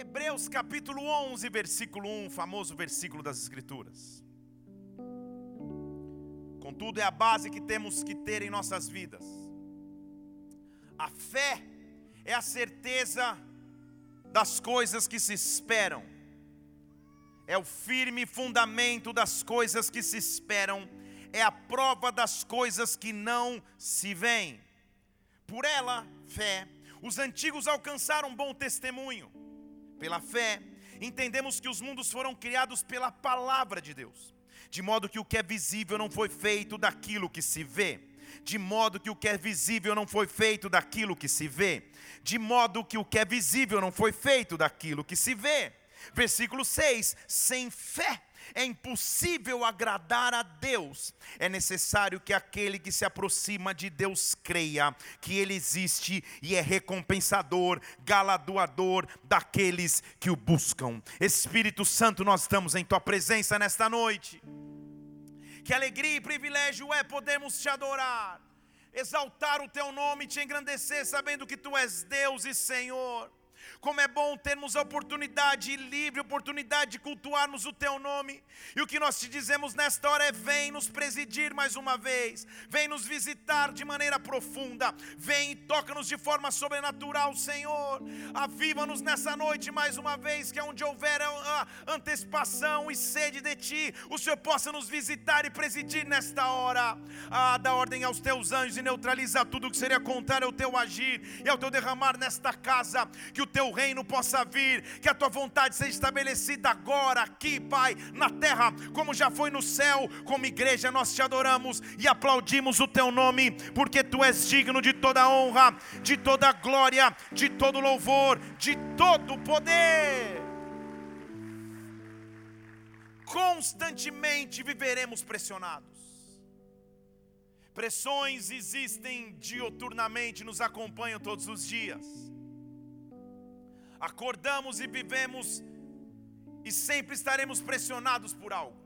Hebreus capítulo 11, versículo 1, famoso versículo das Escrituras. Contudo, é a base que temos que ter em nossas vidas. A fé é a certeza das coisas que se esperam, é o firme fundamento das coisas que se esperam, é a prova das coisas que não se veem. Por ela, fé, os antigos alcançaram bom testemunho. Pela fé, entendemos que os mundos foram criados pela palavra de Deus, de modo que o que é visível não foi feito daquilo que se vê de modo que o que é visível não foi feito daquilo que se vê, de modo que o que é visível não foi feito daquilo que se vê. Versículo 6: sem fé é impossível agradar a Deus. É necessário que aquele que se aproxima de Deus creia que Ele existe e é recompensador, galardoador daqueles que o buscam. Espírito Santo, nós estamos em Tua presença nesta noite. Que alegria e privilégio é podermos te adorar, exaltar o teu nome, te engrandecer, sabendo que tu és Deus e Senhor. Como é bom termos a oportunidade, livre oportunidade de cultuarmos o teu nome. E o que nós te dizemos nesta hora é: vem nos presidir mais uma vez, vem nos visitar de maneira profunda, vem e toca-nos de forma sobrenatural, Senhor. Aviva-nos nessa noite mais uma vez, que é onde houver a antecipação e sede de ti, o Senhor possa nos visitar e presidir nesta hora. Ah, dá ordem aos teus anjos e neutraliza tudo que seria contrário ao teu agir e ao teu derramar nesta casa, que o teu reino possa vir, que a tua vontade seja estabelecida agora, aqui, Pai, na terra, como já foi no céu. Como igreja, nós te adoramos e aplaudimos o teu nome, porque tu és digno de toda honra, de toda glória, de todo louvor, de todo poder. Constantemente viveremos pressionados. Pressões existem dioturnamente, nos acompanham todos os dias acordamos e vivemos e sempre estaremos pressionados por algo,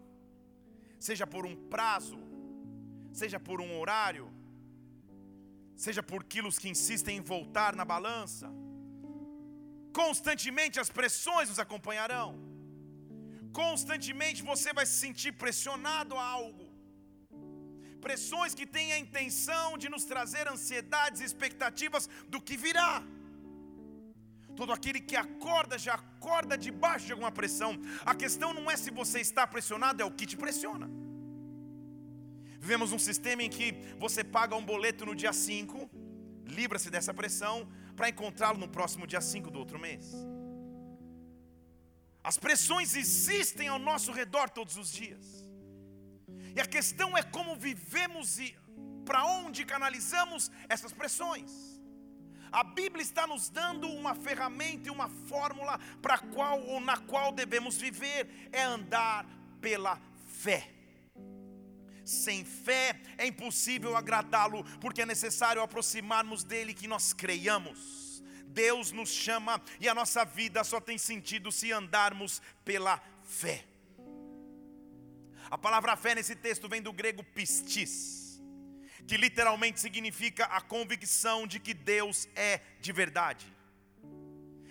seja por um prazo, seja por um horário, seja por quilos que insistem em voltar na balança. Constantemente as pressões nos acompanharão. Constantemente você vai se sentir pressionado a algo. Pressões que têm a intenção de nos trazer ansiedades e expectativas do que virá. Todo aquele que acorda já acorda debaixo de alguma pressão. A questão não é se você está pressionado, é o que te pressiona. Vivemos um sistema em que você paga um boleto no dia 5, livra-se dessa pressão, para encontrá-lo no próximo dia 5 do outro mês. As pressões existem ao nosso redor todos os dias. E a questão é como vivemos e para onde canalizamos essas pressões. A Bíblia está nos dando uma ferramenta e uma fórmula para qual ou na qual devemos viver, é andar pela fé. Sem fé é impossível agradá-lo, porque é necessário aproximarmos dele que nós creiamos. Deus nos chama e a nossa vida só tem sentido se andarmos pela fé. A palavra fé nesse texto vem do grego pistis que literalmente significa a convicção de que Deus é de verdade,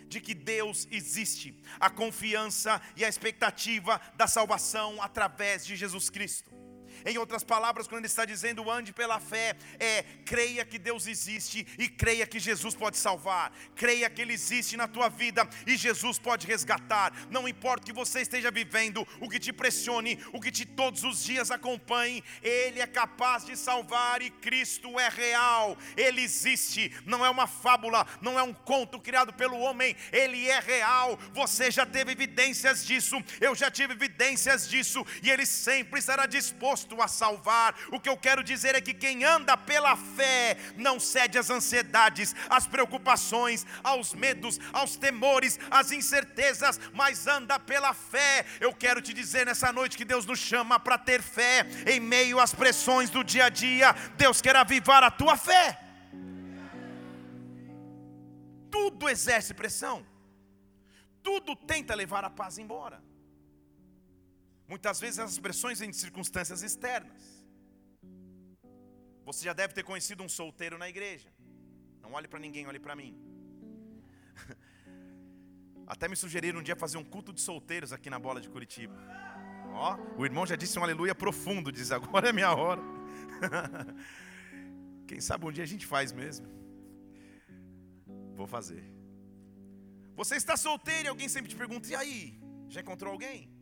de que Deus existe, a confiança e a expectativa da salvação através de Jesus Cristo. Em outras palavras, quando ele está dizendo ande pela fé, é creia que Deus existe e creia que Jesus pode salvar. Creia que Ele existe na tua vida e Jesus pode resgatar. Não importa o que você esteja vivendo, o que te pressione, o que te todos os dias acompanhe, Ele é capaz de salvar e Cristo é real. Ele existe, não é uma fábula, não é um conto criado pelo homem, Ele é real. Você já teve evidências disso, eu já tive evidências disso e Ele sempre estará disposto a salvar. O que eu quero dizer é que quem anda pela fé não cede às ansiedades, às preocupações, aos medos, aos temores, às incertezas, mas anda pela fé. Eu quero te dizer nessa noite que Deus nos chama para ter fé em meio às pressões do dia a dia. Deus quer avivar a tua fé. Tudo exerce pressão. Tudo tenta levar a paz embora. Muitas vezes as pressões em circunstâncias externas. Você já deve ter conhecido um solteiro na igreja. Não olhe para ninguém, olhe para mim. Até me sugeriram um dia fazer um culto de solteiros aqui na bola de Curitiba. Ó, o irmão já disse um aleluia profundo, diz agora é minha hora. Quem sabe um dia a gente faz mesmo. Vou fazer. Você está solteiro e alguém sempre te pergunta: e aí? Já encontrou alguém?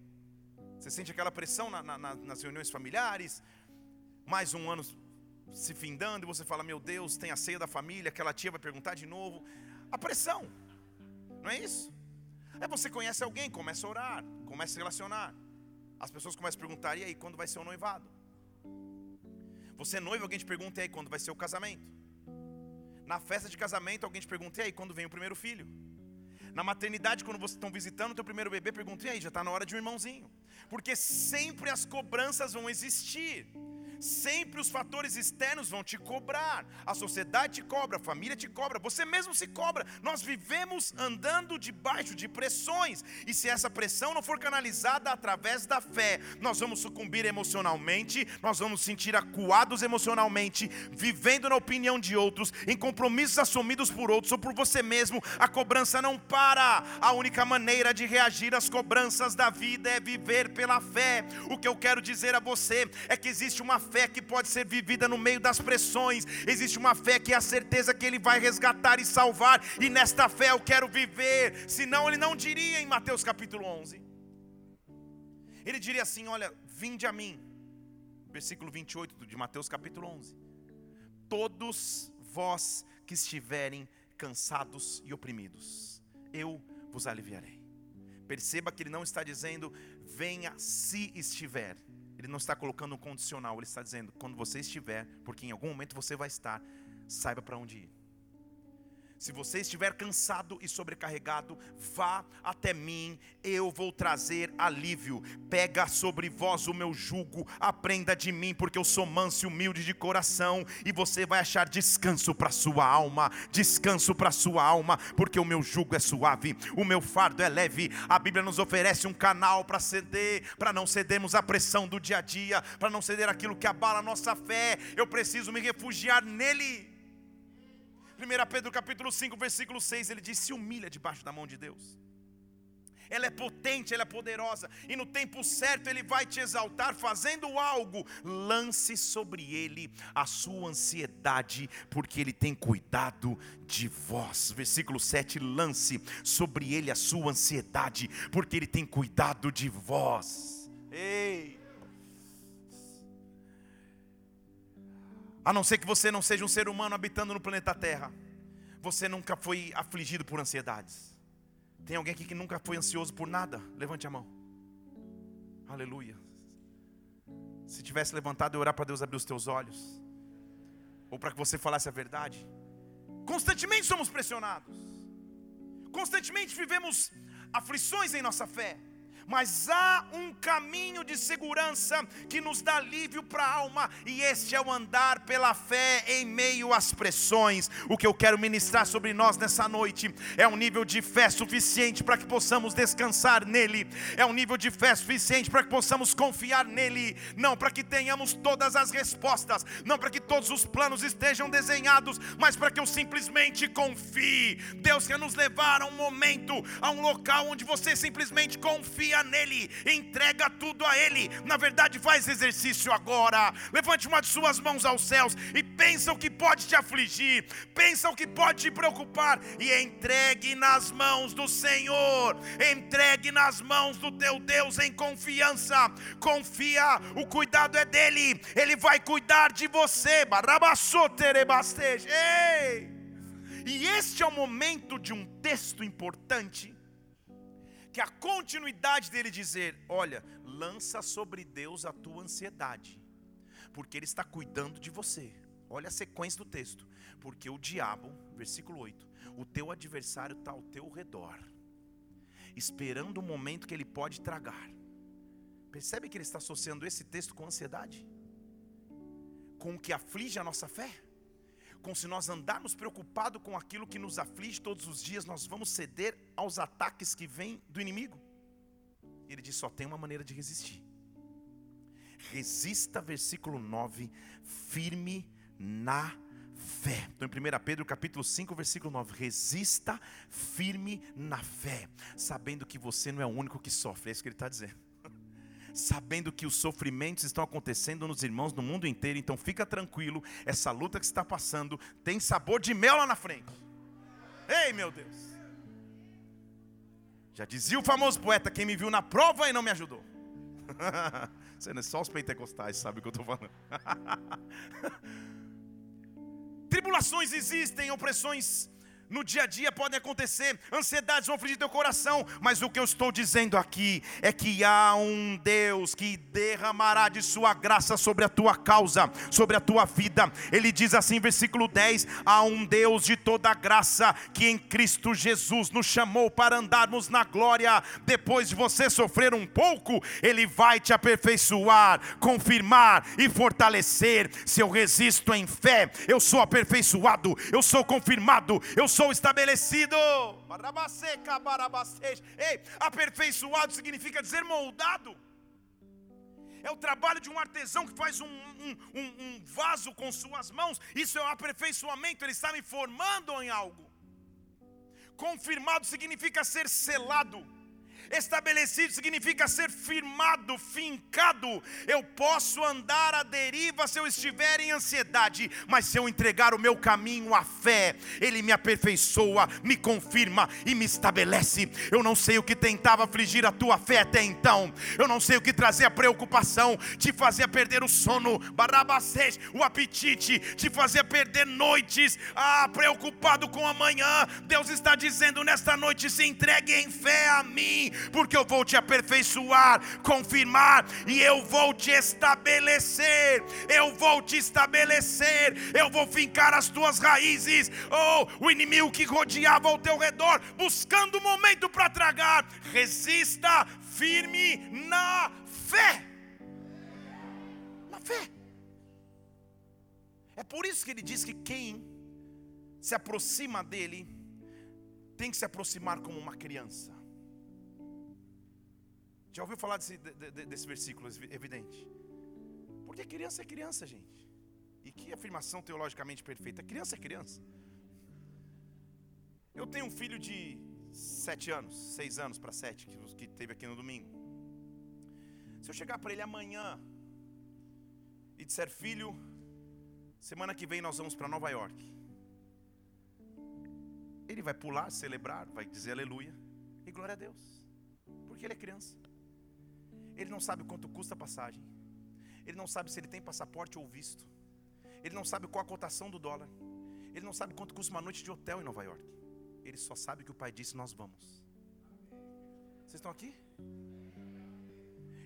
Você sente aquela pressão na, na, nas reuniões familiares? Mais um ano se findando e você fala: Meu Deus, tem a ceia da família, aquela tia vai perguntar de novo. A pressão, não é isso? É você conhece alguém, começa a orar, começa a se relacionar. As pessoas começam a perguntar: E aí, quando vai ser o noivado? Você é noivo, alguém te pergunta: E aí, quando vai ser o casamento? Na festa de casamento, alguém te pergunta: E aí, quando vem o primeiro filho? Na maternidade, quando vocês estão visitando o teu primeiro bebê, pergunta: E aí, já está na hora de um irmãozinho? Porque sempre as cobranças vão existir. Sempre os fatores externos vão te cobrar. A sociedade te cobra, a família te cobra, você mesmo se cobra. Nós vivemos andando debaixo de pressões. E se essa pressão não for canalizada através da fé, nós vamos sucumbir emocionalmente, nós vamos sentir acuados emocionalmente, vivendo na opinião de outros, em compromissos assumidos por outros ou por você mesmo. A cobrança não para. A única maneira de reagir às cobranças da vida é viver pela fé. O que eu quero dizer a você é que existe uma fé que pode ser vivida no meio das pressões, existe uma fé que é a certeza que Ele vai resgatar e salvar, e nesta fé eu quero viver, senão Ele não diria em Mateus capítulo 11, Ele diria assim: Olha, vinde a mim, versículo 28 de Mateus capítulo 11, todos vós que estiverem cansados e oprimidos, eu vos aliviarei. Perceba que ele não está dizendo, venha se estiver, ele não está colocando um condicional, ele está dizendo: quando você estiver, porque em algum momento você vai estar, saiba para onde ir. Se você estiver cansado e sobrecarregado, vá até mim, eu vou trazer alívio. Pega sobre vós o meu jugo, aprenda de mim, porque eu sou manso e humilde de coração, e você vai achar descanso para sua alma, descanso para sua alma, porque o meu jugo é suave, o meu fardo é leve. A Bíblia nos oferece um canal para ceder, para não cedermos à pressão do dia a dia, para não ceder aquilo que abala a nossa fé. Eu preciso me refugiar nele. 1 Pedro capítulo 5, versículo 6, ele diz: se humilha debaixo da mão de Deus. Ela é potente, ela é poderosa, e no tempo certo ele vai te exaltar fazendo algo. Lance sobre ele a sua ansiedade, porque ele tem cuidado de vós. Versículo 7: lance sobre ele a sua ansiedade, porque ele tem cuidado de vós. Ei! A não ser que você não seja um ser humano habitando no planeta Terra, você nunca foi afligido por ansiedades. Tem alguém aqui que nunca foi ansioso por nada? Levante a mão. Aleluia. Se tivesse levantado e orar para Deus abrir os teus olhos, ou para que você falasse a verdade. Constantemente somos pressionados, constantemente vivemos aflições em nossa fé mas há um caminho de segurança que nos dá alívio para a alma, e este é o andar pela fé em meio às pressões. O que eu quero ministrar sobre nós nessa noite é um nível de fé suficiente para que possamos descansar nele, é um nível de fé suficiente para que possamos confiar nele, não para que tenhamos todas as respostas, não para que todos os planos estejam desenhados, mas para que eu simplesmente confie. Deus quer nos levar a um momento, a um local onde você simplesmente confia nele, entrega tudo a ele. Na verdade, faz exercício agora. Levante uma de suas mãos aos céus e pensa o que pode te afligir, pensa o que pode te preocupar e entregue nas mãos do Senhor. Entregue nas mãos do teu Deus em confiança. Confia, o cuidado é dele. Ele vai cuidar de você. Ei! E este é o momento de um texto importante que a continuidade dele dizer: olha, lança sobre Deus a tua ansiedade, porque Ele está cuidando de você. Olha a sequência do texto, porque o diabo, versículo 8, o teu adversário está ao teu redor, esperando o momento que ele pode tragar. Percebe que ele está associando esse texto com ansiedade? Com o que aflige a nossa fé? com se nós andarmos preocupados com aquilo que nos aflige todos os dias, nós vamos ceder aos ataques que vêm do inimigo. Ele diz: só tem uma maneira de resistir. Resista, versículo 9, firme na fé. Então, em 1 Pedro capítulo 5, versículo 9: resista firme na fé, sabendo que você não é o único que sofre. É isso que ele está dizendo. Sabendo que os sofrimentos estão acontecendo nos irmãos no mundo inteiro, então fica tranquilo, essa luta que está passando tem sabor de mel lá na frente. Ei, meu Deus! Já dizia o famoso poeta: quem me viu na prova e não me ajudou. Só os pentecostais sabem o que eu estou falando. Tribulações existem, opressões no dia a dia podem acontecer, ansiedades vão afligir teu coração, mas o que eu estou dizendo aqui é que há um Deus que derramará de sua graça sobre a tua causa, sobre a tua vida. Ele diz assim, versículo 10: há um Deus de toda graça que em Cristo Jesus nos chamou para andarmos na glória. Depois de você sofrer um pouco, Ele vai te aperfeiçoar, confirmar e fortalecer. Se eu resisto em fé, eu sou aperfeiçoado, eu sou confirmado, eu sou sou estabelecido. Ei, aperfeiçoado significa dizer moldado. É o trabalho de um artesão que faz um, um, um, um vaso com suas mãos. Isso é o aperfeiçoamento, ele está me formando em algo. Confirmado significa ser selado Estabelecido significa ser firmado, fincado. Eu posso andar à deriva se eu estiver em ansiedade, mas se eu entregar o meu caminho à fé, Ele me aperfeiçoa, me confirma e me estabelece. Eu não sei o que tentava afligir a tua fé até então, eu não sei o que trazia preocupação, te fazia perder o sono, barabacês, o apetite, te fazia perder noites, ah, preocupado com amanhã. Deus está dizendo nesta noite: se entregue em fé a mim, porque eu vou te aperfeiçoar, confirmar e eu vou te estabelecer. Eu vou te estabelecer, eu vou fincar as tuas raízes. Oh, o inimigo que rodeava ao teu redor, buscando um momento para tragar, resista firme na fé. Na fé. É por isso que ele diz que quem se aproxima dele tem que se aproximar como uma criança. Já ouviu falar desse, desse versículo evidente? Porque criança é criança, gente. E que afirmação teologicamente perfeita. Criança é criança. Eu tenho um filho de sete anos, seis anos para sete, que, que teve aqui no domingo. Se eu chegar para ele amanhã e disser, filho, semana que vem nós vamos para Nova York. Ele vai pular, celebrar, vai dizer aleluia e glória a Deus, porque ele é criança. Ele não sabe quanto custa a passagem. Ele não sabe se ele tem passaporte ou visto. Ele não sabe qual a cotação do dólar. Ele não sabe quanto custa uma noite de hotel em Nova York. Ele só sabe que o pai disse: Nós vamos. Vocês estão aqui?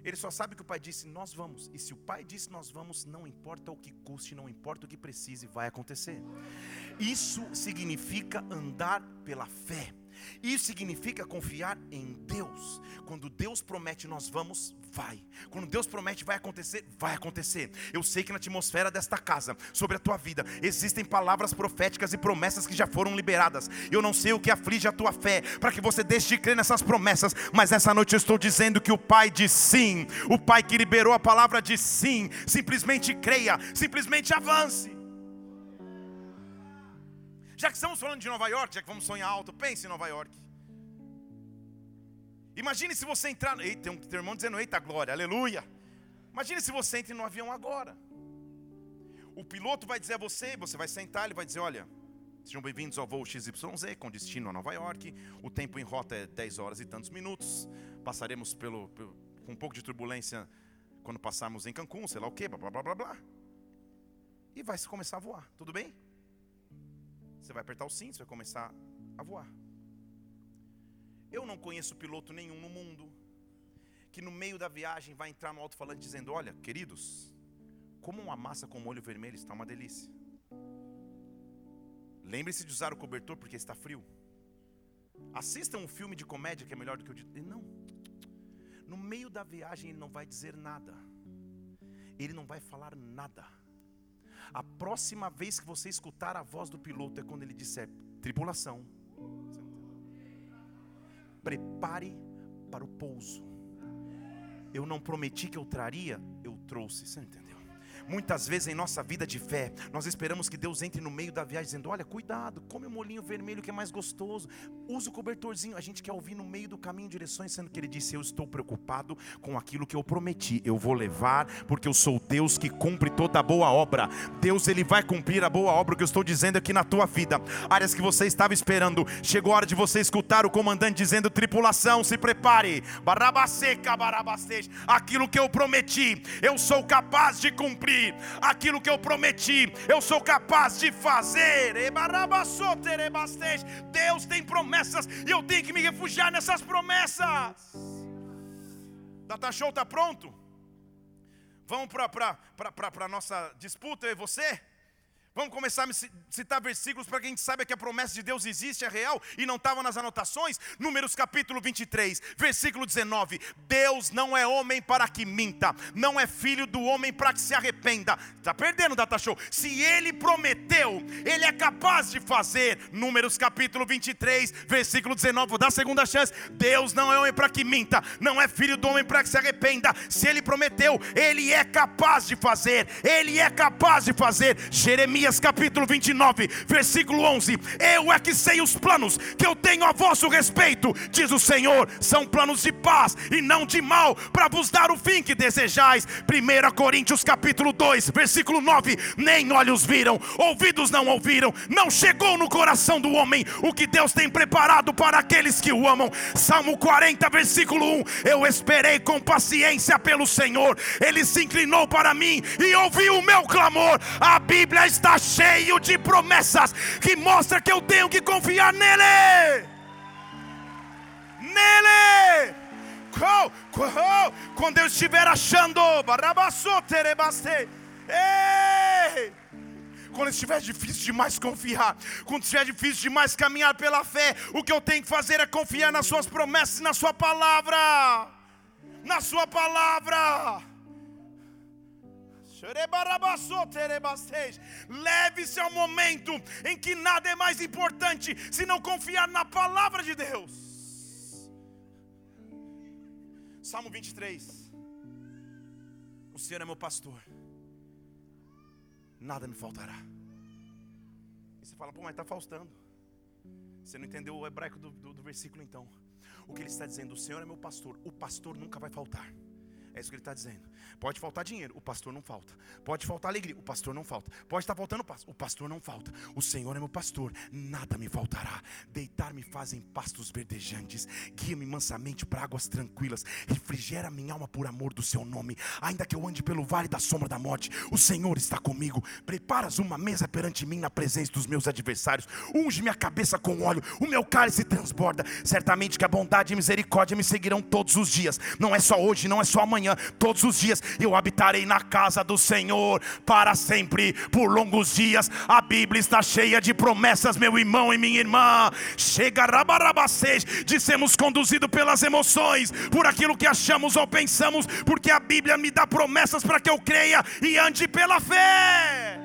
Ele só sabe que o pai disse: Nós vamos. E se o pai disse: Nós vamos, não importa o que custe, não importa o que precise, vai acontecer. Isso significa andar pela fé. Isso significa confiar em Deus. Quando Deus promete, nós vamos, vai. Quando Deus promete, vai acontecer, vai acontecer. Eu sei que na atmosfera desta casa, sobre a tua vida, existem palavras proféticas e promessas que já foram liberadas. Eu não sei o que aflige a tua fé, para que você deixe de crer nessas promessas, mas essa noite eu estou dizendo que o Pai diz sim, o Pai que liberou a palavra diz sim. Simplesmente creia, simplesmente avance. Já que estamos falando de Nova York, já que vamos sonhar alto, pense em Nova York. Imagine se você entrar. Eita, tem um, tem um irmão dizendo, eita glória, aleluia. Imagine se você entra no avião agora. O piloto vai dizer a você, você vai sentar, ele vai dizer: olha, sejam bem-vindos ao voo XYZ com destino a Nova York. O tempo em rota é 10 horas e tantos minutos. Passaremos pelo, pelo com um pouco de turbulência quando passarmos em Cancún, sei lá o que, blá blá blá blá blá. E vai começar a voar, tudo bem? Você vai apertar o cinto, você vai começar a voar. Eu não conheço piloto nenhum no mundo que no meio da viagem vai entrar no alto-falante dizendo: Olha, queridos, como uma massa com molho vermelho está uma delícia. Lembre-se de usar o cobertor porque está frio. Assista um filme de comédia que é melhor do que o de. Não. No meio da viagem ele não vai dizer nada. Ele não vai falar nada. A próxima vez que você escutar a voz do piloto é quando ele disser: tripulação, prepare para o pouso. Eu não prometi que eu traria, eu trouxe. Você entendeu? Muitas vezes em nossa vida de fé, nós esperamos que Deus entre no meio da viagem dizendo: Olha, cuidado, come o molinho vermelho que é mais gostoso, usa o cobertorzinho. A gente quer ouvir no meio do caminho direções, sendo que Ele disse: Eu estou preocupado com aquilo que eu prometi, eu vou levar, porque eu sou Deus que cumpre toda a boa obra. Deus, Ele vai cumprir a boa obra que eu estou dizendo aqui na tua vida. Áreas que você estava esperando, chegou a hora de você escutar o comandante dizendo: Tripulação, se prepare, barabaseca, barabasteja, aquilo que eu prometi, eu sou capaz de cumprir aquilo que eu prometi, eu sou capaz de fazer. Deus tem promessas e eu tenho que me refugiar nessas promessas. Data Show está pronto? Vamos para a nossa disputa, eu e você? Vamos começar a citar versículos para que a gente saiba que a promessa de Deus existe, é real e não estava nas anotações. Números capítulo 23, versículo 19: Deus não é homem para que minta, não é filho do homem para que se arrependa. Está perdendo, Data Show. Se ele prometeu, ele é capaz de fazer. Números capítulo 23, versículo 19. Vou dar a segunda chance. Deus não é homem para que minta, não é filho do homem para que se arrependa. Se ele prometeu, ele é capaz de fazer, ele é capaz de fazer. Jeremias Jeremias capítulo 29, versículo 11: Eu é que sei os planos que eu tenho a vosso respeito, diz o Senhor, são planos de paz e não de mal, para vos dar o fim que desejais. 1 Coríntios capítulo 2, versículo 9: Nem olhos viram, ouvidos não ouviram, não chegou no coração do homem o que Deus tem preparado para aqueles que o amam. Salmo 40, versículo 1: Eu esperei com paciência pelo Senhor, ele se inclinou para mim e ouviu o meu clamor. A Bíblia está cheio de promessas que mostra que eu tenho que confiar nele. Nele. Quando eu estiver achando, quando estiver difícil demais confiar, quando estiver difícil demais caminhar pela fé, o que eu tenho que fazer é confiar nas Suas promessas, na Sua palavra, na Sua palavra. Leve-se ao momento em que nada é mais importante se não confiar na palavra de Deus. Salmo 23. O Senhor é meu pastor, nada me faltará. E você fala, pô, mas está faustando. Você não entendeu o hebraico do, do, do versículo então. O que ele está dizendo, o Senhor é meu pastor, o pastor nunca vai faltar. É isso que ele está dizendo. Pode faltar dinheiro, o pastor não falta. Pode faltar alegria, o pastor não falta. Pode estar faltando paz, o pastor não falta. O Senhor é meu pastor, nada me faltará. Deitar-me fazem pastos verdejantes, guia-me mansamente para águas tranquilas, refrigera minha alma por amor do seu nome. Ainda que eu ande pelo vale da sombra da morte, o Senhor está comigo. Preparas uma mesa perante mim na presença dos meus adversários. Unge minha cabeça com óleo, o meu cálice transborda. Certamente que a bondade e misericórdia me seguirão todos os dias. Não é só hoje, não é só amanhã manhã, todos os dias eu habitarei na casa do Senhor para sempre, por longos dias. A Bíblia está cheia de promessas, meu irmão e minha irmã. Chega rabarabacês de sermos conduzidos pelas emoções, por aquilo que achamos ou pensamos, porque a Bíblia me dá promessas para que eu creia e ande pela fé.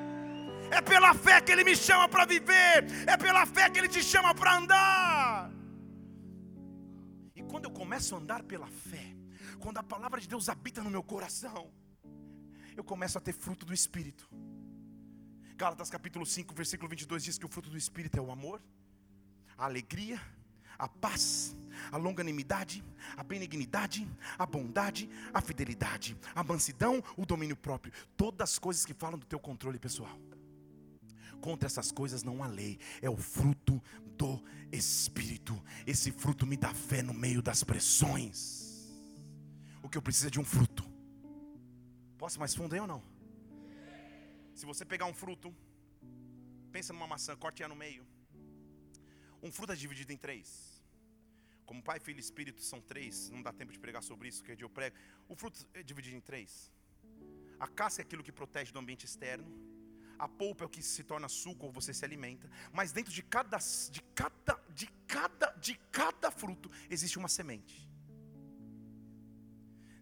É pela fé que Ele me chama para viver, é pela fé que Ele te chama para andar. E quando eu começo a andar pela fé, quando a palavra de Deus habita no meu coração, eu começo a ter fruto do Espírito. Gálatas capítulo 5, versículo 22 diz que o fruto do Espírito é o amor, a alegria, a paz, a longanimidade, a benignidade, a bondade, a fidelidade, a mansidão, o domínio próprio. Todas as coisas que falam do teu controle pessoal. Contra essas coisas não há lei, é o fruto do Espírito. Esse fruto me dá fé no meio das pressões o que eu preciso é de um fruto. Posso mais fundo aí ou não? Se você pegar um fruto, pensa numa maçã, corte ela no meio. Um fruto é dividido em três. Como Pai, Filho e Espírito são três, não dá tempo de pregar sobre isso, que eu prego. O fruto é dividido em três. A casca é aquilo que protege do ambiente externo. A polpa é o que se torna suco ou você se alimenta. Mas dentro de cada, de cada, de cada, de cada fruto existe uma semente.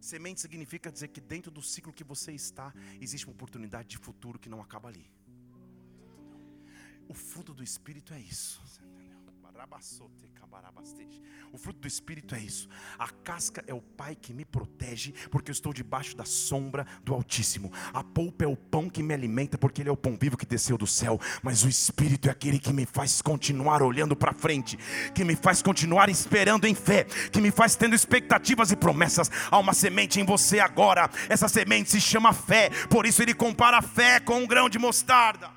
Semente significa dizer que dentro do ciclo que você está, existe uma oportunidade de futuro que não acaba ali. O fruto do Espírito é isso. O fruto do Espírito é isso. A casca é o Pai que me protege, porque eu estou debaixo da sombra do Altíssimo. A polpa é o pão que me alimenta, porque Ele é o pão vivo que desceu do céu. Mas o Espírito é aquele que me faz continuar olhando para frente, que me faz continuar esperando em fé, que me faz tendo expectativas e promessas. Há uma semente em você agora. Essa semente se chama fé. Por isso Ele compara a fé com um grão de mostarda.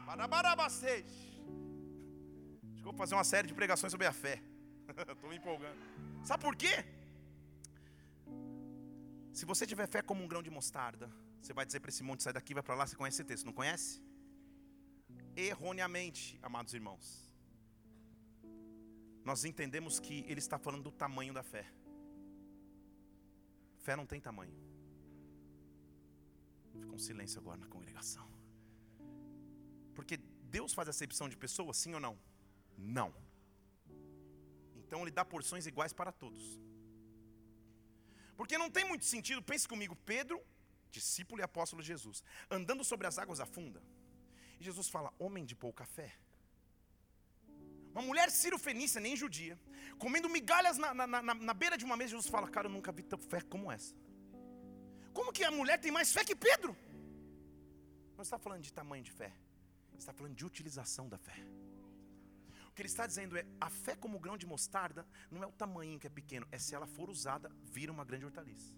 Acho que vou fazer uma série de pregações sobre a fé. Estou me empolgando. Sabe por quê? Se você tiver fé como um grão de mostarda, você vai dizer para esse monte, sai daqui, vai para lá, você conhece esse texto, não conhece? Erroneamente, amados irmãos. Nós entendemos que ele está falando do tamanho da fé. Fé não tem tamanho. Fica um silêncio agora na congregação. Porque Deus faz acepção de pessoas, sim ou não? Não. Então ele dá porções iguais para todos. Porque não tem muito sentido, pense comigo, Pedro, discípulo e apóstolo de Jesus, andando sobre as águas afunda. E Jesus fala: homem de pouca fé. Uma mulher sírio-fenícia, nem judia, comendo migalhas na, na, na, na, beira de uma mesa, Jesus fala: Cara, eu nunca vi tanta fé como essa. Como que a mulher tem mais fé que Pedro? Não está falando de tamanho de fé, está falando de utilização da fé. O que ele está dizendo é: a fé como grão de mostarda não é o tamanho que é pequeno, é se ela for usada, vira uma grande hortaliça.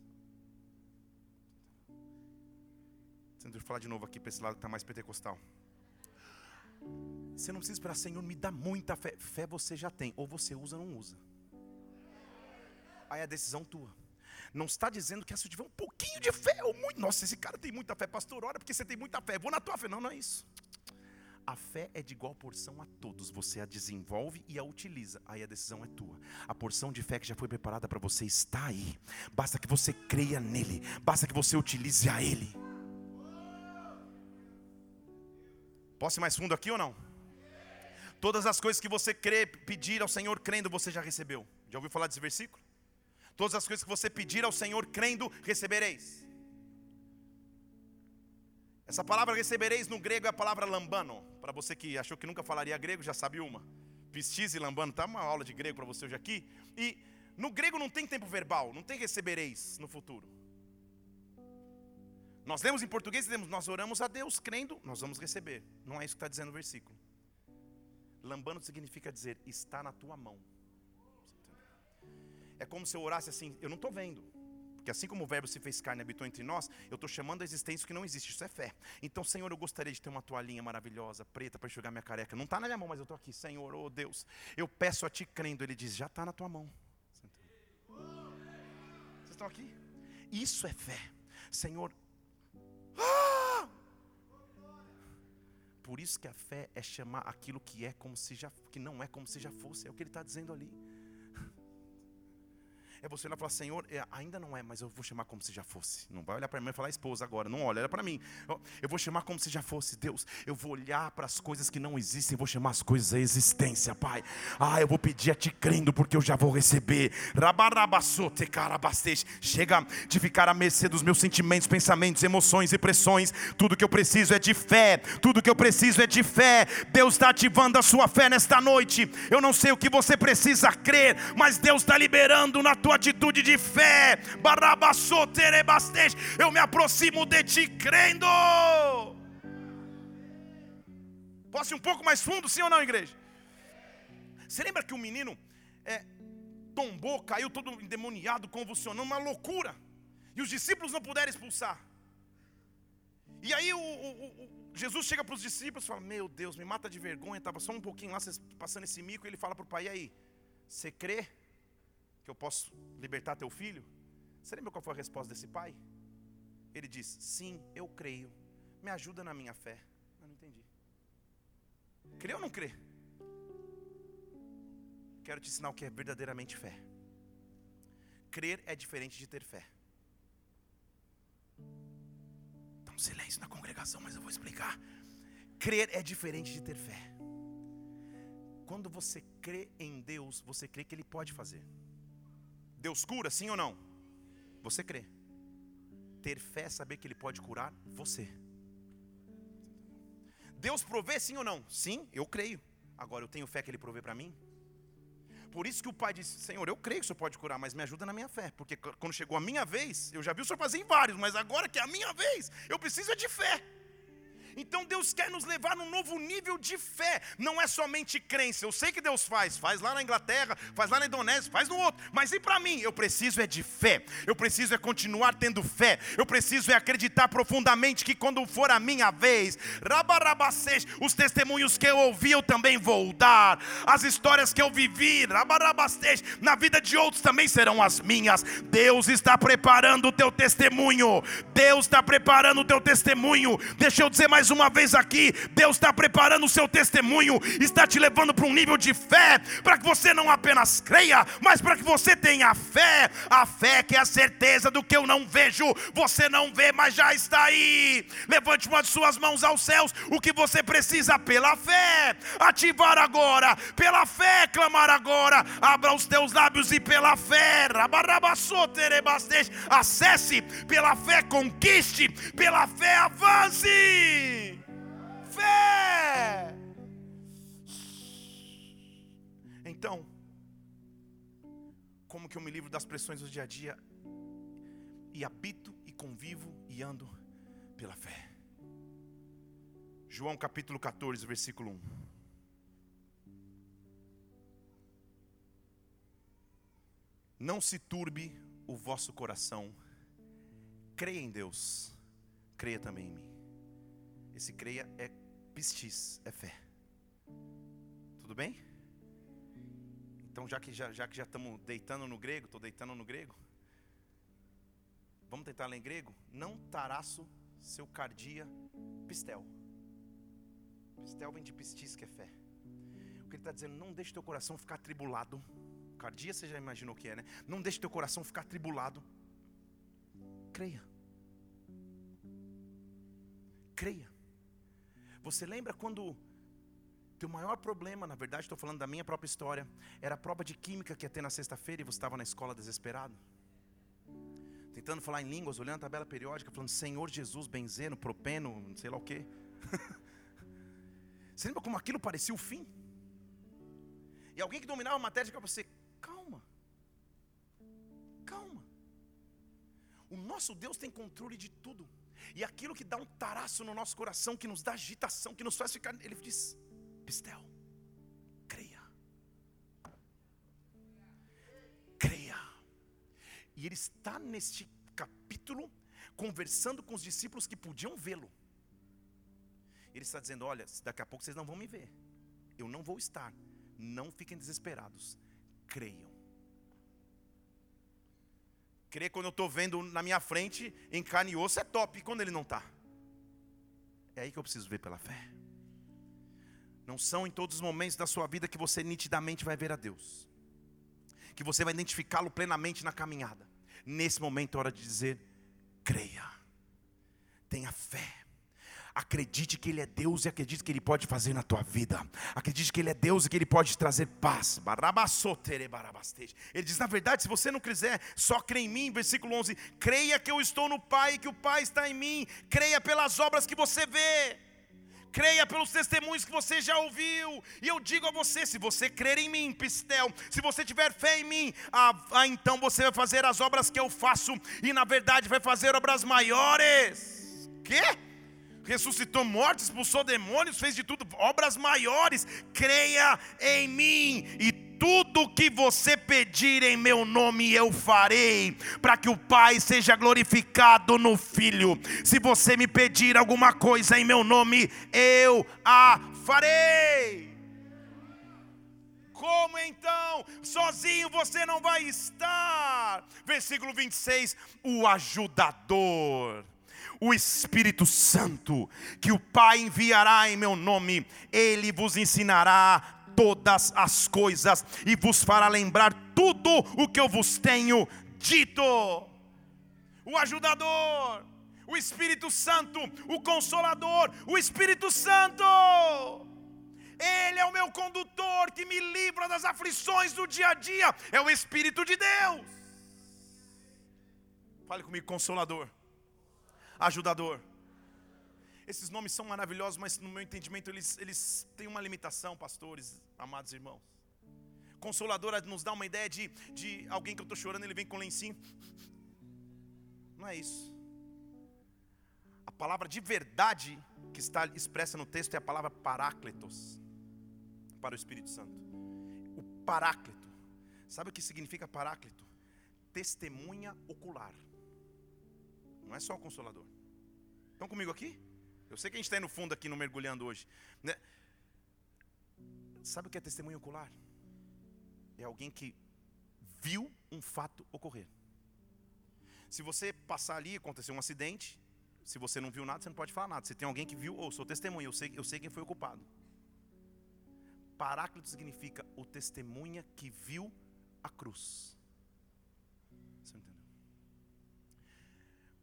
Deixa eu falar de novo aqui para esse lado que está mais pentecostal. Você não precisa esperar, Senhor, me dá muita fé. Fé você já tem, ou você usa ou não usa. Aí é a decisão tua. Não está dizendo que se tiver um pouquinho de fé ou muito, nossa, esse cara tem muita fé, pastor, ora porque você tem muita fé, vou na tua fé. Não, não é isso. A fé é de igual porção a todos. Você a desenvolve e a utiliza. Aí a decisão é tua. A porção de fé que já foi preparada para você está aí. Basta que você creia nele. Basta que você utilize a ele. Posso ir mais fundo aqui ou não? Todas as coisas que você crê, pedir ao Senhor crendo, você já recebeu. Já ouviu falar desse versículo? Todas as coisas que você pedir ao Senhor crendo, recebereis. Essa palavra recebereis no grego é a palavra lambano. Para você que achou que nunca falaria grego, já sabe uma. Pistis e lambano, tá uma aula de grego para você hoje aqui. E no grego não tem tempo verbal, não tem recebereis no futuro. Nós lemos em português, lemos, nós oramos a Deus crendo, nós vamos receber. Não é isso que está dizendo o versículo. Lambano significa dizer, está na tua mão. É como se eu orasse assim, eu não estou vendo, porque assim como o verbo se fez carne e habitou entre nós, eu estou chamando a existência que não existe. Isso é fé. Então, Senhor, eu gostaria de ter uma toalhinha maravilhosa, preta, para enxugar minha careca. Não está na minha mão, mas eu estou aqui. Senhor, oh Deus, eu peço a Ti crendo. Ele diz, já está na tua mão. Vocês estão aqui? Isso é fé. Senhor, ah! Por isso que a fé é chamar aquilo que é como se já que não é como se já fosse. É o que ele está dizendo ali. É você olhar e falar, Senhor, é, ainda não é, mas eu vou chamar como se já fosse. Não vai olhar para mim e falar, esposa, agora. Não olha, olha para mim. Eu vou chamar como se já fosse. Deus, eu vou olhar para as coisas que não existem, vou chamar as coisas à existência, Pai. Ah, eu vou pedir a Ti crendo, porque eu já vou receber. Chega de ficar à mercê dos meus sentimentos, pensamentos, emoções e pressões. Tudo que eu preciso é de fé. Tudo que eu preciso é de fé. Deus está ativando a sua fé nesta noite. Eu não sei o que você precisa crer, mas Deus está liberando na tua atitude de fé. Eu me aproximo de ti crendo. Posso ir um pouco mais fundo, sim ou não, igreja? Você lembra que o menino é, tombou, caiu todo endemoniado, convulsionando, uma loucura. E os discípulos não puderam expulsar. E aí o, o, o Jesus chega para os discípulos e fala: Meu Deus, me mata de vergonha. Estava só um pouquinho lá, passando esse mico. E ele fala para o pai: E aí, você crê? Que eu posso libertar teu filho? Você lembra qual foi a resposta desse pai? Ele diz: Sim, eu creio. Me ajuda na minha fé. Eu não entendi. Crê ou não crê? Quero te ensinar o que é verdadeiramente fé. Crer é diferente de ter fé. Está um silêncio na congregação, mas eu vou explicar. Crer é diferente de ter fé. Quando você crê em Deus, você crê que Ele pode fazer. Deus cura, sim ou não? Você crê. Ter fé saber que Ele pode curar você. Deus provê, sim ou não? Sim, eu creio. Agora eu tenho fé que Ele provê para mim? Por isso que o pai disse: Senhor, eu creio que o senhor pode curar, mas me ajuda na minha fé. Porque quando chegou a minha vez, eu já vi o senhor fazer em vários, mas agora que é a minha vez, eu preciso é de fé. Então Deus quer nos levar num novo nível de fé. Não é somente crença. Eu sei que Deus faz, faz lá na Inglaterra, faz lá na Indonésia, faz no outro. Mas e para mim? Eu preciso é de fé. Eu preciso é continuar tendo fé. Eu preciso é acreditar profundamente que quando for a minha vez, rabarabacês, os testemunhos que eu ouvi eu também vou dar. As histórias que eu vivi, rabarabacês, na vida de outros também serão as minhas. Deus está preparando o teu testemunho. Deus está preparando o teu testemunho. Deixa eu dizer mais mais uma vez aqui, Deus está preparando o seu testemunho, está te levando para um nível de fé, para que você não apenas creia, mas para que você tenha fé, a fé que é a certeza do que eu não vejo, você não vê, mas já está aí. Levante uma de suas mãos aos céus, o que você precisa pela fé, ativar agora, pela fé, clamar agora, abra os teus lábios e pela fé, acesse, pela fé conquiste, pela fé avance fé. Então, como que eu me livro das pressões do dia a dia e habito e convivo e ando pela fé? João capítulo 14, versículo 1. Não se turbe o vosso coração, creia em Deus, creia também em mim. Esse creia é pistis, é fé. Tudo bem? Então, já que já, já que já estamos deitando no grego, estou deitando no grego. Vamos tentar ler em grego? Não taraço seu cardia pistel. Pistel vem de pistis, que é fé. O que ele está dizendo, não deixe teu coração ficar tribulado. Cardia você já imaginou o que é, né? Não deixe teu coração ficar tribulado. Creia. Creia. Você lembra quando teu maior problema, na verdade estou falando da minha própria história, era a prova de química que ia ter na sexta-feira e você estava na escola desesperado? Tentando falar em línguas, olhando a tabela periódica, falando Senhor Jesus, benzeno, propeno, não sei lá o quê. você lembra como aquilo parecia o fim? E alguém que dominava a matéria para você, calma, calma. O nosso Deus tem controle de tudo. E aquilo que dá um taraço no nosso coração, que nos dá agitação, que nos faz ficar. Ele diz: Pistel, creia. Creia. E ele está neste capítulo conversando com os discípulos que podiam vê-lo. Ele está dizendo: Olha, daqui a pouco vocês não vão me ver. Eu não vou estar. Não fiquem desesperados. Creiam. Crer quando eu estou vendo na minha frente, em carne e osso, é top. E quando ele não está? É aí que eu preciso ver pela fé. Não são em todos os momentos da sua vida que você nitidamente vai ver a Deus, que você vai identificá-lo plenamente na caminhada. Nesse momento é hora de dizer: creia, tenha fé. Acredite que Ele é Deus e acredite que Ele pode fazer na tua vida. Acredite que Ele é Deus e que Ele pode trazer paz. Ele diz: na verdade, se você não quiser, só crê em mim. Versículo 11: Creia que eu estou no Pai e que o Pai está em mim. Creia pelas obras que você vê. Creia pelos testemunhos que você já ouviu. E eu digo a você: se você crer em mim, Pistel, se você tiver fé em mim, ah, ah, então você vai fazer as obras que eu faço. E na verdade vai fazer obras maiores. Que? Ressuscitou mortos, expulsou demônios, fez de tudo, obras maiores. Creia em mim e tudo que você pedir em meu nome eu farei, para que o Pai seja glorificado no Filho. Se você me pedir alguma coisa em meu nome, eu a farei. Como então? Sozinho você não vai estar. Versículo 26: o ajudador o Espírito Santo, que o Pai enviará em meu nome, ele vos ensinará todas as coisas e vos fará lembrar tudo o que eu vos tenho dito. O ajudador, o Espírito Santo, o consolador, o Espírito Santo. Ele é o meu condutor que me livra das aflições do dia a dia. É o Espírito de Deus. Fale comigo, consolador ajudador. Esses nomes são maravilhosos, mas no meu entendimento eles, eles têm uma limitação, pastores, amados irmãos. consolador nos dá uma ideia de, de alguém que eu estou chorando, ele vem com lencinho. Não é isso. A palavra de verdade que está expressa no texto é a palavra paráclitos para o Espírito Santo. O paráclito. Sabe o que significa paráclito? Testemunha ocular. Não é só o consolador. Estão comigo aqui? Eu sei que a gente está no fundo aqui no mergulhando hoje. Né? Sabe o que é testemunho ocular? É alguém que viu um fato ocorrer. Se você passar ali, aconteceu um acidente, se você não viu nada, você não pode falar nada. Se tem alguém que viu, ou oh, sou testemunha, eu sei, eu sei quem foi o culpado. Paráclito significa o testemunha que viu a cruz.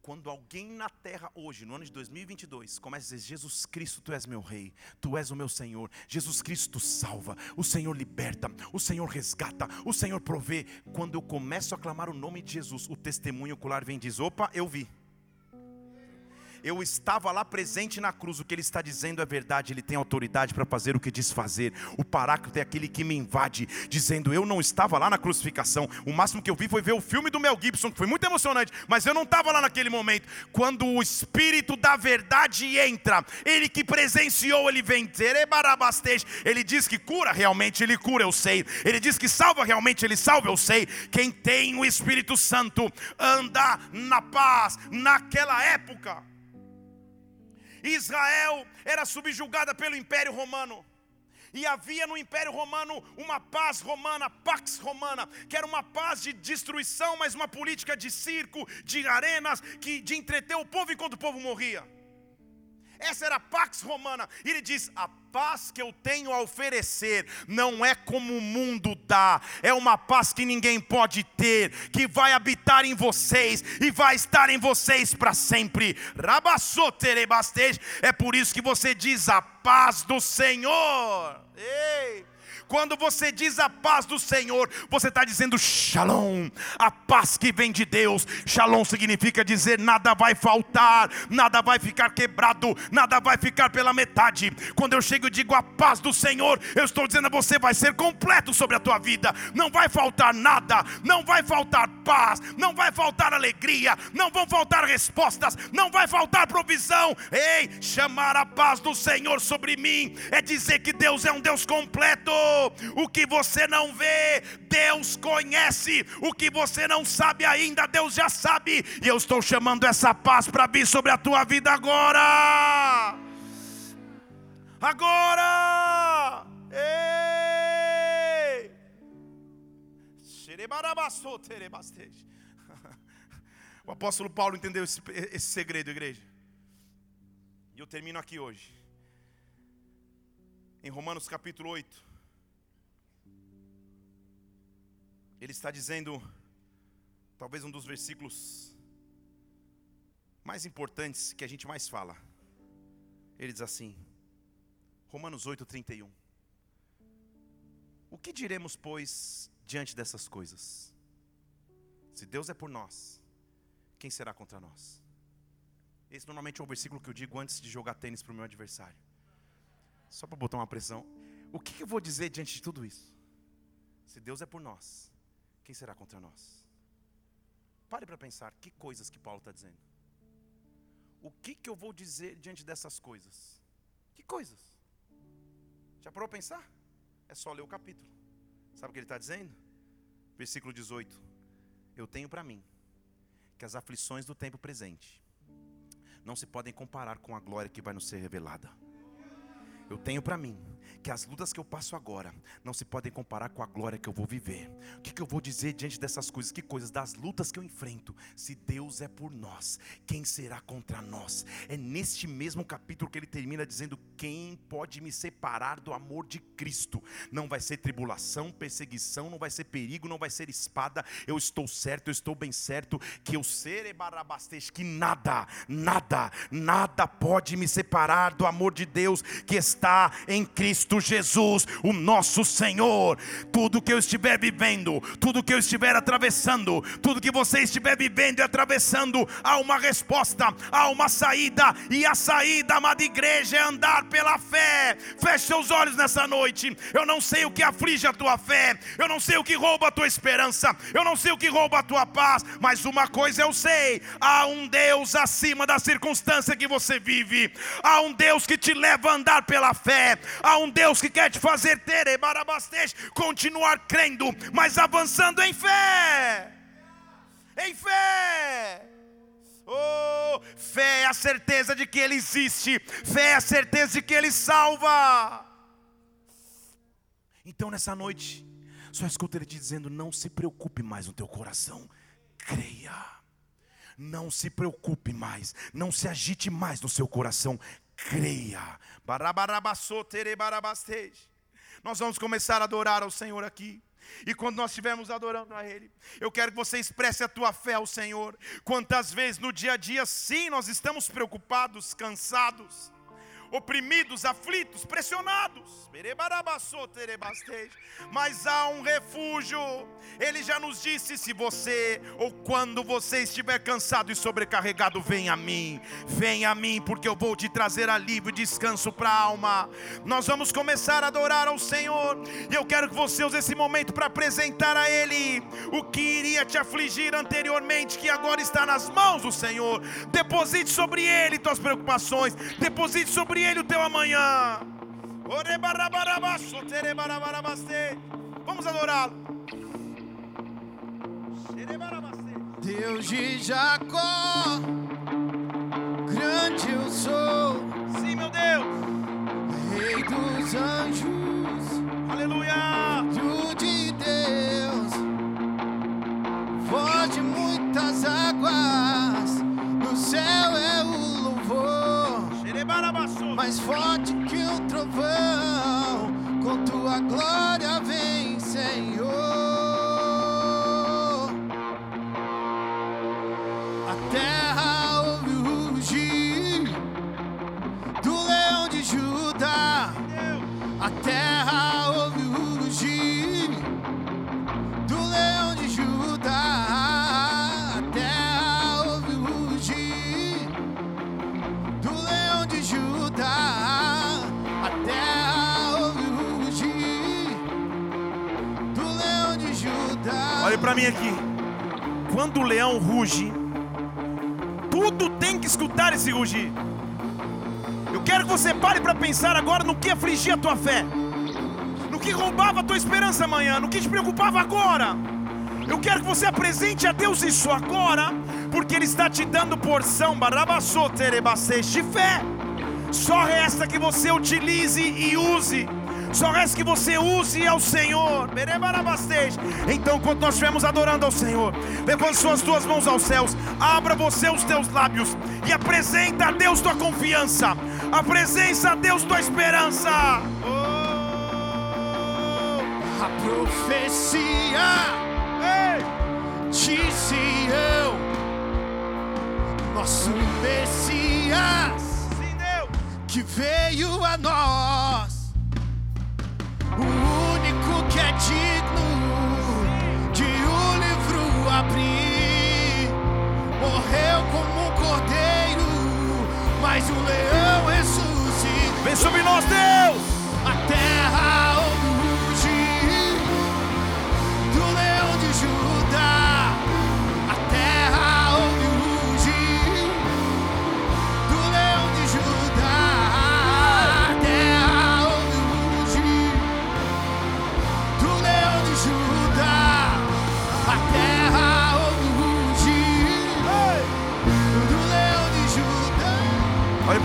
Quando alguém na terra hoje, no ano de 2022, começa a dizer: Jesus Cristo, tu és meu rei, tu és o meu Senhor, Jesus Cristo salva, o Senhor liberta, o Senhor resgata, o Senhor provê. Quando eu começo a clamar o nome de Jesus, o testemunho ocular vem e diz: opa, eu vi eu estava lá presente na cruz. O que ele está dizendo é verdade, ele tem autoridade para fazer o que diz fazer. O paráclito é aquele que me invade, dizendo: Eu não estava lá na crucificação. O máximo que eu vi foi ver o filme do Mel Gibson, que foi muito emocionante, mas eu não estava lá naquele momento. Quando o Espírito da verdade entra, ele que presenciou, ele vem, ele diz que cura, realmente ele cura, eu sei. Ele diz que salva, realmente ele salva, eu sei. Quem tem o Espírito Santo anda na paz naquela época. Israel era subjugada pelo Império Romano. E havia no Império Romano uma paz romana, pax romana, que era uma paz de destruição, mas uma política de circo, de arenas, que de entreter o povo enquanto o povo morria. Essa era a pax romana. E ele diz: a paz que eu tenho a oferecer não é como o mundo dá, é uma paz que ninguém pode ter, que vai habitar em vocês e vai estar em vocês para sempre. É por isso que você diz a paz do Senhor. Ei! Quando você diz a paz do Senhor, você está dizendo shalom, a paz que vem de Deus. Shalom significa dizer nada vai faltar, nada vai ficar quebrado, nada vai ficar pela metade. Quando eu chego e digo a paz do Senhor, eu estou dizendo a você vai ser completo sobre a tua vida. Não vai faltar nada, não vai faltar paz, não vai faltar alegria, não vão faltar respostas, não vai faltar provisão. Ei, chamar a paz do Senhor sobre mim é dizer que Deus é um Deus completo o que você não vê, Deus conhece, o que você não sabe ainda, Deus já sabe, e eu estou chamando essa paz para vir sobre a tua vida agora. Agora! Ei! O apóstolo Paulo entendeu esse, esse segredo, igreja. E eu termino aqui hoje. Em Romanos capítulo 8. Ele está dizendo, talvez um dos versículos mais importantes que a gente mais fala. Ele diz assim, Romanos 8, 31. O que diremos, pois, diante dessas coisas? Se Deus é por nós, quem será contra nós? Esse normalmente é o versículo que eu digo antes de jogar tênis para o meu adversário. Só para botar uma pressão. O que eu vou dizer diante de tudo isso? Se Deus é por nós, quem será contra nós? Pare para pensar, que coisas que Paulo está dizendo? O que, que eu vou dizer diante dessas coisas? Que coisas? Já parou a pensar? É só ler o capítulo. Sabe o que ele está dizendo? Versículo 18: Eu tenho para mim que as aflições do tempo presente não se podem comparar com a glória que vai nos ser revelada. Eu tenho para mim que as lutas que eu passo agora não se podem comparar com a glória que eu vou viver. O que, que, eu vou dizer diante dessas coisas? Que coisas? Das lutas que eu enfrento. Se Deus é por nós, quem será contra nós? É neste mesmo capítulo que ele termina dizendo: Quem pode me separar do amor de Cristo? Não vai ser tribulação, perseguição, não vai ser perigo, não vai ser espada. Eu estou certo, eu estou bem certo que eu serei barabastej, que nada, nada, nada pode me separar do amor de Deus que está em Cristo Cristo Jesus, o nosso Senhor. Tudo que eu estiver vivendo, tudo que eu estiver atravessando, tudo que você estiver vivendo e atravessando, há uma resposta, há uma saída, e a saída, amada igreja, é andar pela fé. Feche seus olhos nessa noite. Eu não sei o que aflige a tua fé, eu não sei o que rouba a tua esperança, eu não sei o que rouba a tua paz, mas uma coisa eu sei: há um Deus acima da circunstância que você vive, há um Deus que te leva a andar pela fé, há um Deus que quer te fazer ter, continuar crendo, mas avançando em fé. Em fé. Oh, fé é a certeza de que Ele existe, fé é a certeza de que Ele salva. Então nessa noite, só escuta Ele te dizendo: não se preocupe mais no teu coração, creia. Não se preocupe mais, não se agite mais no seu coração, creia. Nós vamos começar a adorar ao Senhor aqui. E quando nós estivermos adorando a Ele, eu quero que você expresse a tua fé ao Senhor. Quantas vezes no dia a dia, sim, nós estamos preocupados, cansados, oprimidos, aflitos, pressionados. Mas há um refúgio. Ele já nos disse: se você ou quando você estiver cansado e sobrecarregado, vem a mim. Vem a mim, porque eu vou te trazer alívio e descanso para a alma. Nós vamos começar a adorar ao Senhor. E eu quero que você use esse momento para apresentar a Ele o que iria te afligir anteriormente, que agora está nas mãos do Senhor. Deposite sobre Ele tuas preocupações. Deposite sobre Ele o teu amanhã. Vamos adorá-lo. Deus de Jacó, grande eu sou. Sim, meu Deus. Rei dos anjos. Aleluia. Filho de Deus. Voz de muitas águas. Mais forte que o trovão. Com tua glória vem, Olhe para mim aqui. Quando o leão ruge, tudo tem que escutar esse rugir. Eu quero que você pare para pensar agora no que afligia a tua fé, no que roubava a tua esperança amanhã, no que te preocupava agora. Eu quero que você apresente a Deus isso agora, porque Ele está te dando porção de fé. Só resta que você utilize e use. Só resta que você use ao Senhor. Então, quando nós estivermos adorando ao Senhor, levante suas duas mãos aos céus, abra você os teus lábios e apresenta a Deus tua confiança, apresenta a Deus tua esperança. Oh. A profecia de Sião, nosso Messias, Sim, que veio a nós é digno de o um livro abrir. Morreu como um cordeiro, mas o leão ressuscitou. Vem sobre nós, Deus! A terra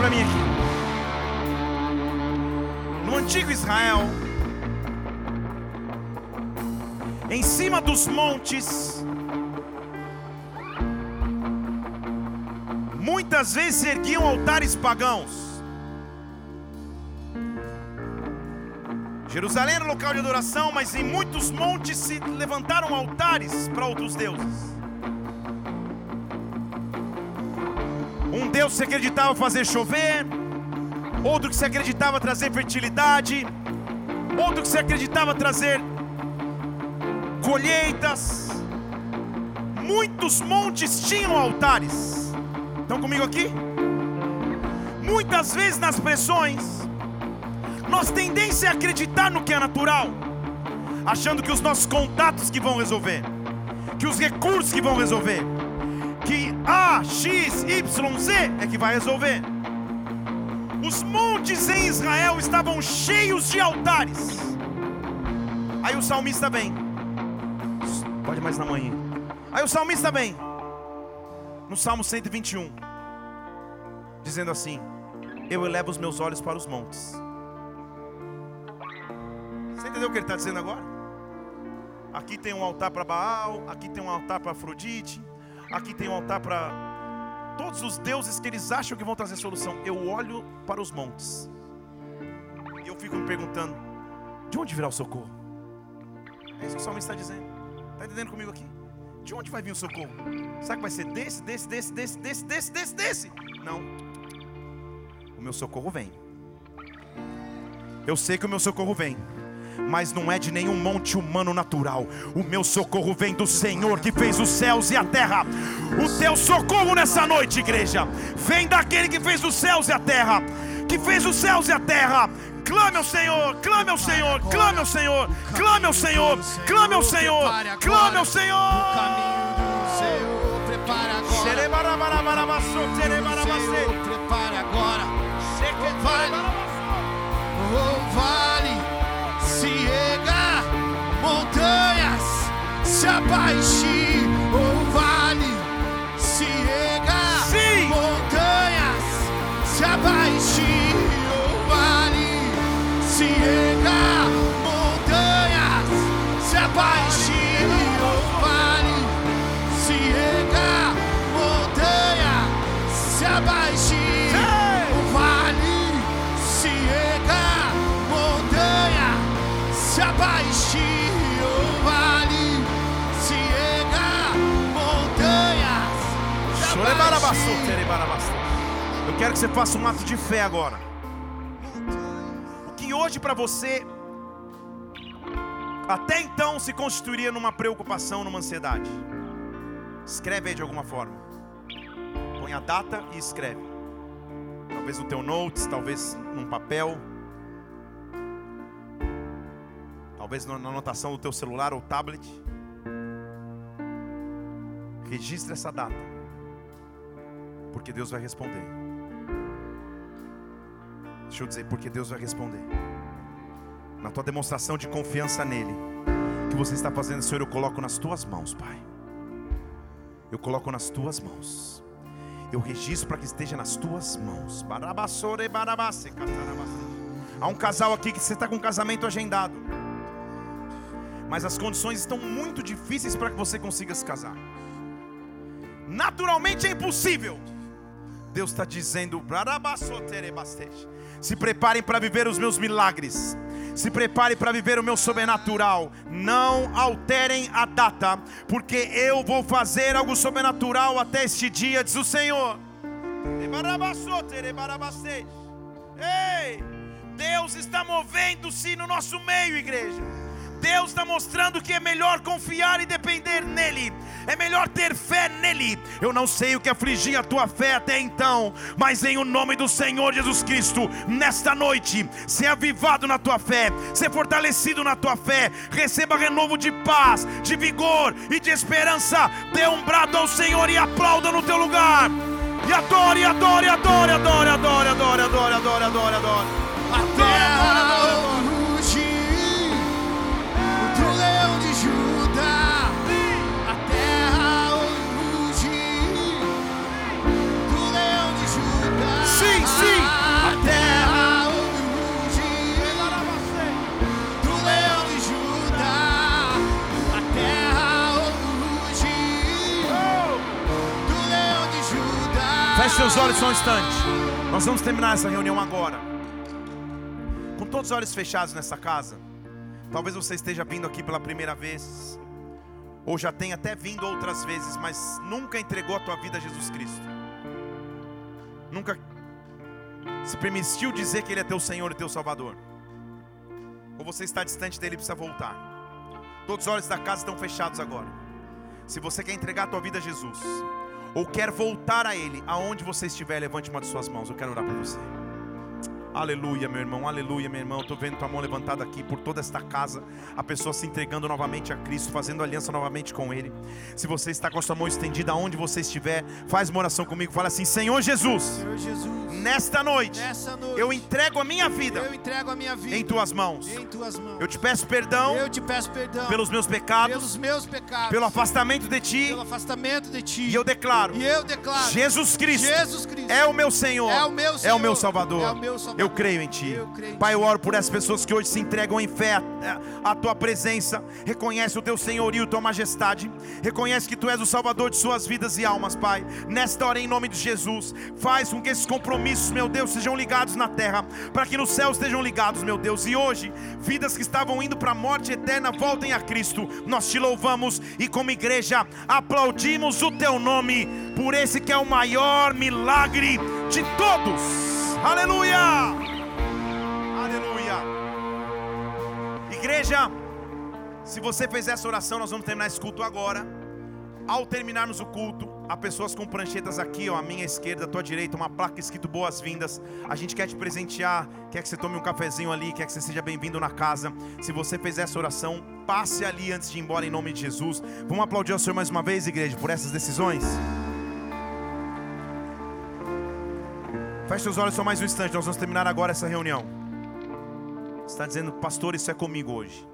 para mim aqui. No antigo Israel, em cima dos montes, muitas vezes erguiam altares pagãos. Jerusalém era local de adoração, mas em muitos montes se levantaram altares para outros deuses. Deus se acreditava fazer chover, outro que se acreditava trazer fertilidade, outro que se acreditava trazer colheitas. Muitos montes tinham altares. Estão comigo aqui? Muitas vezes nas pressões, nós tendência a acreditar no que é natural, achando que os nossos contatos que vão resolver, que os recursos que vão resolver, que A, X, Y, Z é que vai resolver. Os montes em Israel estavam cheios de altares. Aí o salmista vem. Pode mais na manhã. Aí o salmista vem. No Salmo 121. Dizendo assim: Eu elevo os meus olhos para os montes. Você entendeu o que ele está dizendo agora? Aqui tem um altar para Baal, aqui tem um altar para Afrodite, aqui tem um altar para todos os deuses que eles acham que vão trazer solução. Eu olho para os montes. E eu fico me perguntando: de onde virá o socorro? É isso que o salmista está dizendo. Está entendendo comigo aqui? De onde vai vir o socorro? Será que vai ser desse, desse, desse, desse, desse, desse, desse, desse? Não. O meu socorro vem. Eu sei que o meu socorro vem mas não é de nenhum monte humano natural. O meu socorro vem do Senhor que fez os céus e a terra. O teu socorro nessa noite, igreja, vem daquele que fez os céus e a terra, que fez os céus e a terra. Clame ao Senhor, clame ao Senhor, clame ao Senhor, clame ao Senhor, clame ao Senhor, clame ao Senhor. O caminho do Senhor, prepara agora. 百姓 Eu quero que você faça um ato de fé agora. O que hoje para você até então se constituiria numa preocupação, numa ansiedade. Escreve aí de alguma forma. Põe a data e escreve. Talvez no teu notes, talvez num papel. talvez na anotação do teu celular ou tablet. Registre essa data, porque Deus vai responder. Deixa eu dizer, porque Deus vai responder. Na tua demonstração de confiança nele, o que você está fazendo, Senhor, eu coloco nas tuas mãos, Pai. Eu coloco nas tuas mãos. Eu registro para que esteja nas tuas mãos. Há um casal aqui que você está com um casamento agendado mas as condições estão muito difíceis para que você consiga se casar. Naturalmente é impossível. Deus está dizendo: se preparem para viver os meus milagres. Se preparem para viver o meu sobrenatural. Não alterem a data, porque eu vou fazer algo sobrenatural até este dia, diz o Senhor. Ei, Deus está movendo-se no nosso meio, igreja. Deus está mostrando que é melhor confiar e depender nele, é melhor ter fé nele. Eu não sei o que afligia a tua fé até então, mas em o nome do Senhor Jesus Cristo, nesta noite, ser avivado na tua fé, ser fortalecido na tua fé, receba renovo de paz, de vigor e de esperança. Dê um brado ao Senhor e aplauda no teu lugar. E adore, adore, adore, adore, adore, adore, adore, adore, adore, adore. Até adore, seus olhos só um instante. Nós vamos terminar essa reunião agora. Com todos os olhos fechados nessa casa. Talvez você esteja vindo aqui pela primeira vez. Ou já tenha até vindo outras vezes, mas nunca entregou a tua vida a Jesus Cristo. Nunca se permitiu dizer que Ele é teu Senhor e teu Salvador, ou você está distante dele e precisa voltar. Todos os olhos da casa estão fechados agora. Se você quer entregar a tua vida a Jesus, ou quer voltar a Ele, aonde você estiver, levante uma de suas mãos. Eu quero orar por você. Aleluia, meu irmão, aleluia, meu irmão. Estou vendo tua mão levantada aqui por toda esta casa. A pessoa se entregando novamente a Cristo, fazendo aliança novamente com Ele. Se você está com a sua mão estendida, aonde você estiver, faz uma oração comigo. Fala assim: Senhor Jesus, Senhor Jesus nesta noite, noite eu entrego a minha vida, eu entrego a minha vida em tuas mãos. em tuas mãos. Eu te peço perdão Eu te peço perdão pelos meus pecados, pelos meus pecados, pelo afastamento de ti, pelo afastamento de ti. e eu declaro: E eu declaro: Jesus Cristo Jesus Cristo é o meu Senhor, é o meu é o Senhor, meu Salvador. é o meu Salvador. Eu creio em Ti. Pai, eu oro por essas pessoas que hoje se entregam em fé à Tua presença, reconhece o Teu senhorio, Tua majestade, reconhece que Tu és o Salvador de suas vidas e almas, Pai. Nesta hora, em nome de Jesus, faz com que esses compromissos, meu Deus, sejam ligados na terra, para que nos céus estejam ligados, meu Deus. E hoje, vidas que estavam indo para a morte eterna voltem a Cristo. Nós te louvamos e, como igreja, aplaudimos o Teu nome por esse que é o maior milagre de todos. Aleluia! Aleluia! Igreja, se você fez essa oração, nós vamos terminar esse culto agora. Ao terminarmos o culto, há pessoas com pranchetas aqui, ó, à minha esquerda, à tua direita, uma placa escrito boas-vindas. A gente quer te presentear, quer que você tome um cafezinho ali, quer que você seja bem-vindo na casa. Se você fez essa oração, passe ali antes de ir embora em nome de Jesus. Vamos aplaudir ao Senhor mais uma vez, igreja, por essas decisões. Feche seus olhos só mais um instante, nós vamos terminar agora essa reunião. Você está dizendo, pastor, isso é comigo hoje.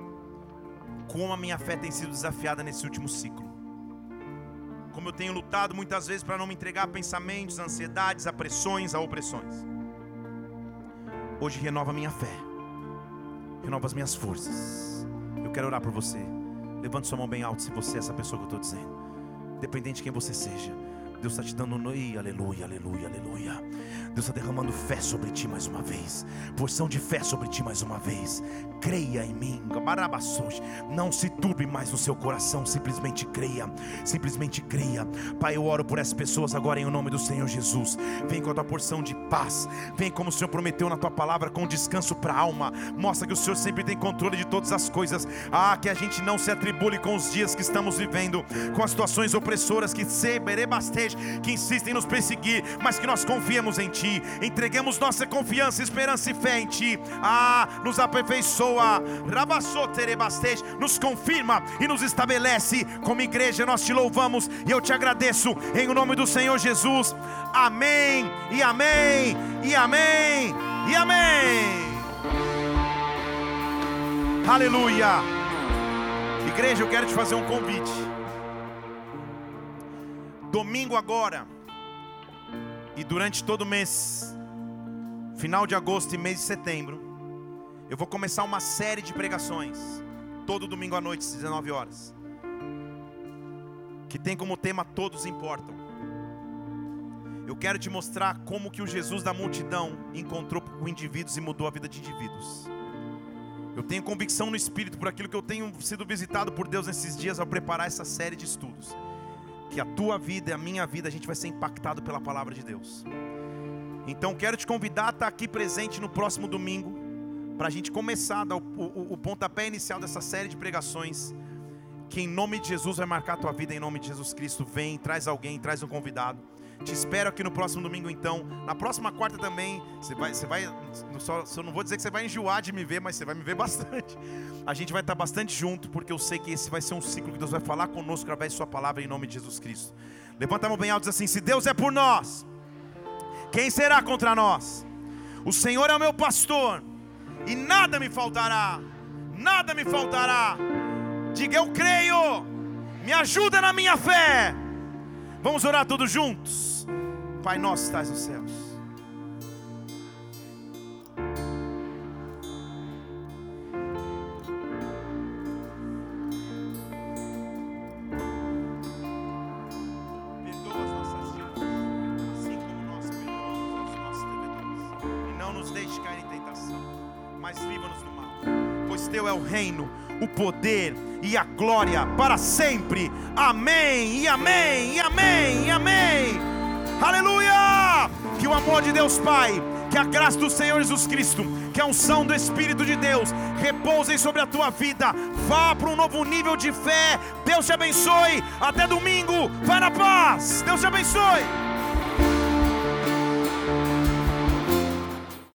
Como a minha fé tem sido desafiada nesse último ciclo. Como eu tenho lutado muitas vezes para não me entregar a pensamentos, a ansiedades, a pressões, a opressões. Hoje renova a minha fé, renova as minhas forças. Eu quero orar por você. Levante sua mão bem alto se você é essa pessoa que eu estou dizendo. Independente de quem você seja. Deus está te dando Ih, aleluia, aleluia, aleluia. Deus está derramando fé sobre ti mais uma vez. Porção de fé sobre ti mais uma vez. Creia em mim. Não se turbe mais no seu coração. Simplesmente creia. Simplesmente creia. Pai, eu oro por essas pessoas agora em nome do Senhor Jesus. Vem com a tua porção de paz. Vem como o Senhor prometeu na tua palavra, com descanso para a alma. Mostra que o Senhor sempre tem controle de todas as coisas. Ah, que a gente não se atribule com os dias que estamos vivendo, com as situações opressoras que se berebastej, que insistem em nos perseguir, mas que nós confiemos em Ti, entreguemos nossa confiança, esperança e fé em Ti. Ah, nos aperfeiçoa, nos confirma e nos estabelece como igreja. Nós te louvamos e eu te agradeço em nome do Senhor Jesus. Amém e amém e amém e amém. Aleluia. Igreja, eu quero te fazer um convite. Domingo agora e durante todo o mês, final de agosto e mês de setembro, eu vou começar uma série de pregações, todo domingo à noite, às 19 horas, que tem como tema Todos Importam. Eu quero te mostrar como que o Jesus da multidão encontrou com indivíduos e mudou a vida de indivíduos. Eu tenho convicção no Espírito por aquilo que eu tenho sido visitado por Deus nesses dias ao preparar essa série de estudos. Que a tua vida e a minha vida a gente vai ser impactado pela palavra de Deus. Então quero te convidar a estar aqui presente no próximo domingo, para a gente começar o, o, o pontapé inicial dessa série de pregações. Que em nome de Jesus vai marcar a tua vida, em nome de Jesus Cristo. Vem, traz alguém, traz um convidado. Te espero aqui no próximo domingo, então. Na próxima quarta também. Você vai, você vai. Só, eu não vou dizer que você vai enjoar de me ver, mas você vai me ver bastante. A gente vai estar bastante junto, porque eu sei que esse vai ser um ciclo que Deus vai falar conosco através de Sua palavra, em nome de Jesus Cristo. Levanta a mão bem alto e diz assim: Se Deus é por nós, quem será contra nós? O Senhor é o meu pastor, e nada me faltará. Nada me faltará. Diga eu creio. Me ajuda na minha fé. Vamos orar todos juntos. Pai nosso estás nos céus. Perdoa as nossas dívidas, assim como nós perdoamos aos nossos devedores. E não nos deixe cair em tentação, mas livra-nos do mal. Pois teu é o reino, o poder e a glória para sempre. Amém, e amém, e amém, e amém. Aleluia! Que o amor de Deus Pai, Que a graça do Senhor Jesus Cristo, que a unção do Espírito de Deus repousem sobre a tua vida. Vá para um novo nível de fé. Deus te abençoe. Até domingo. Vai na paz. Deus te abençoe.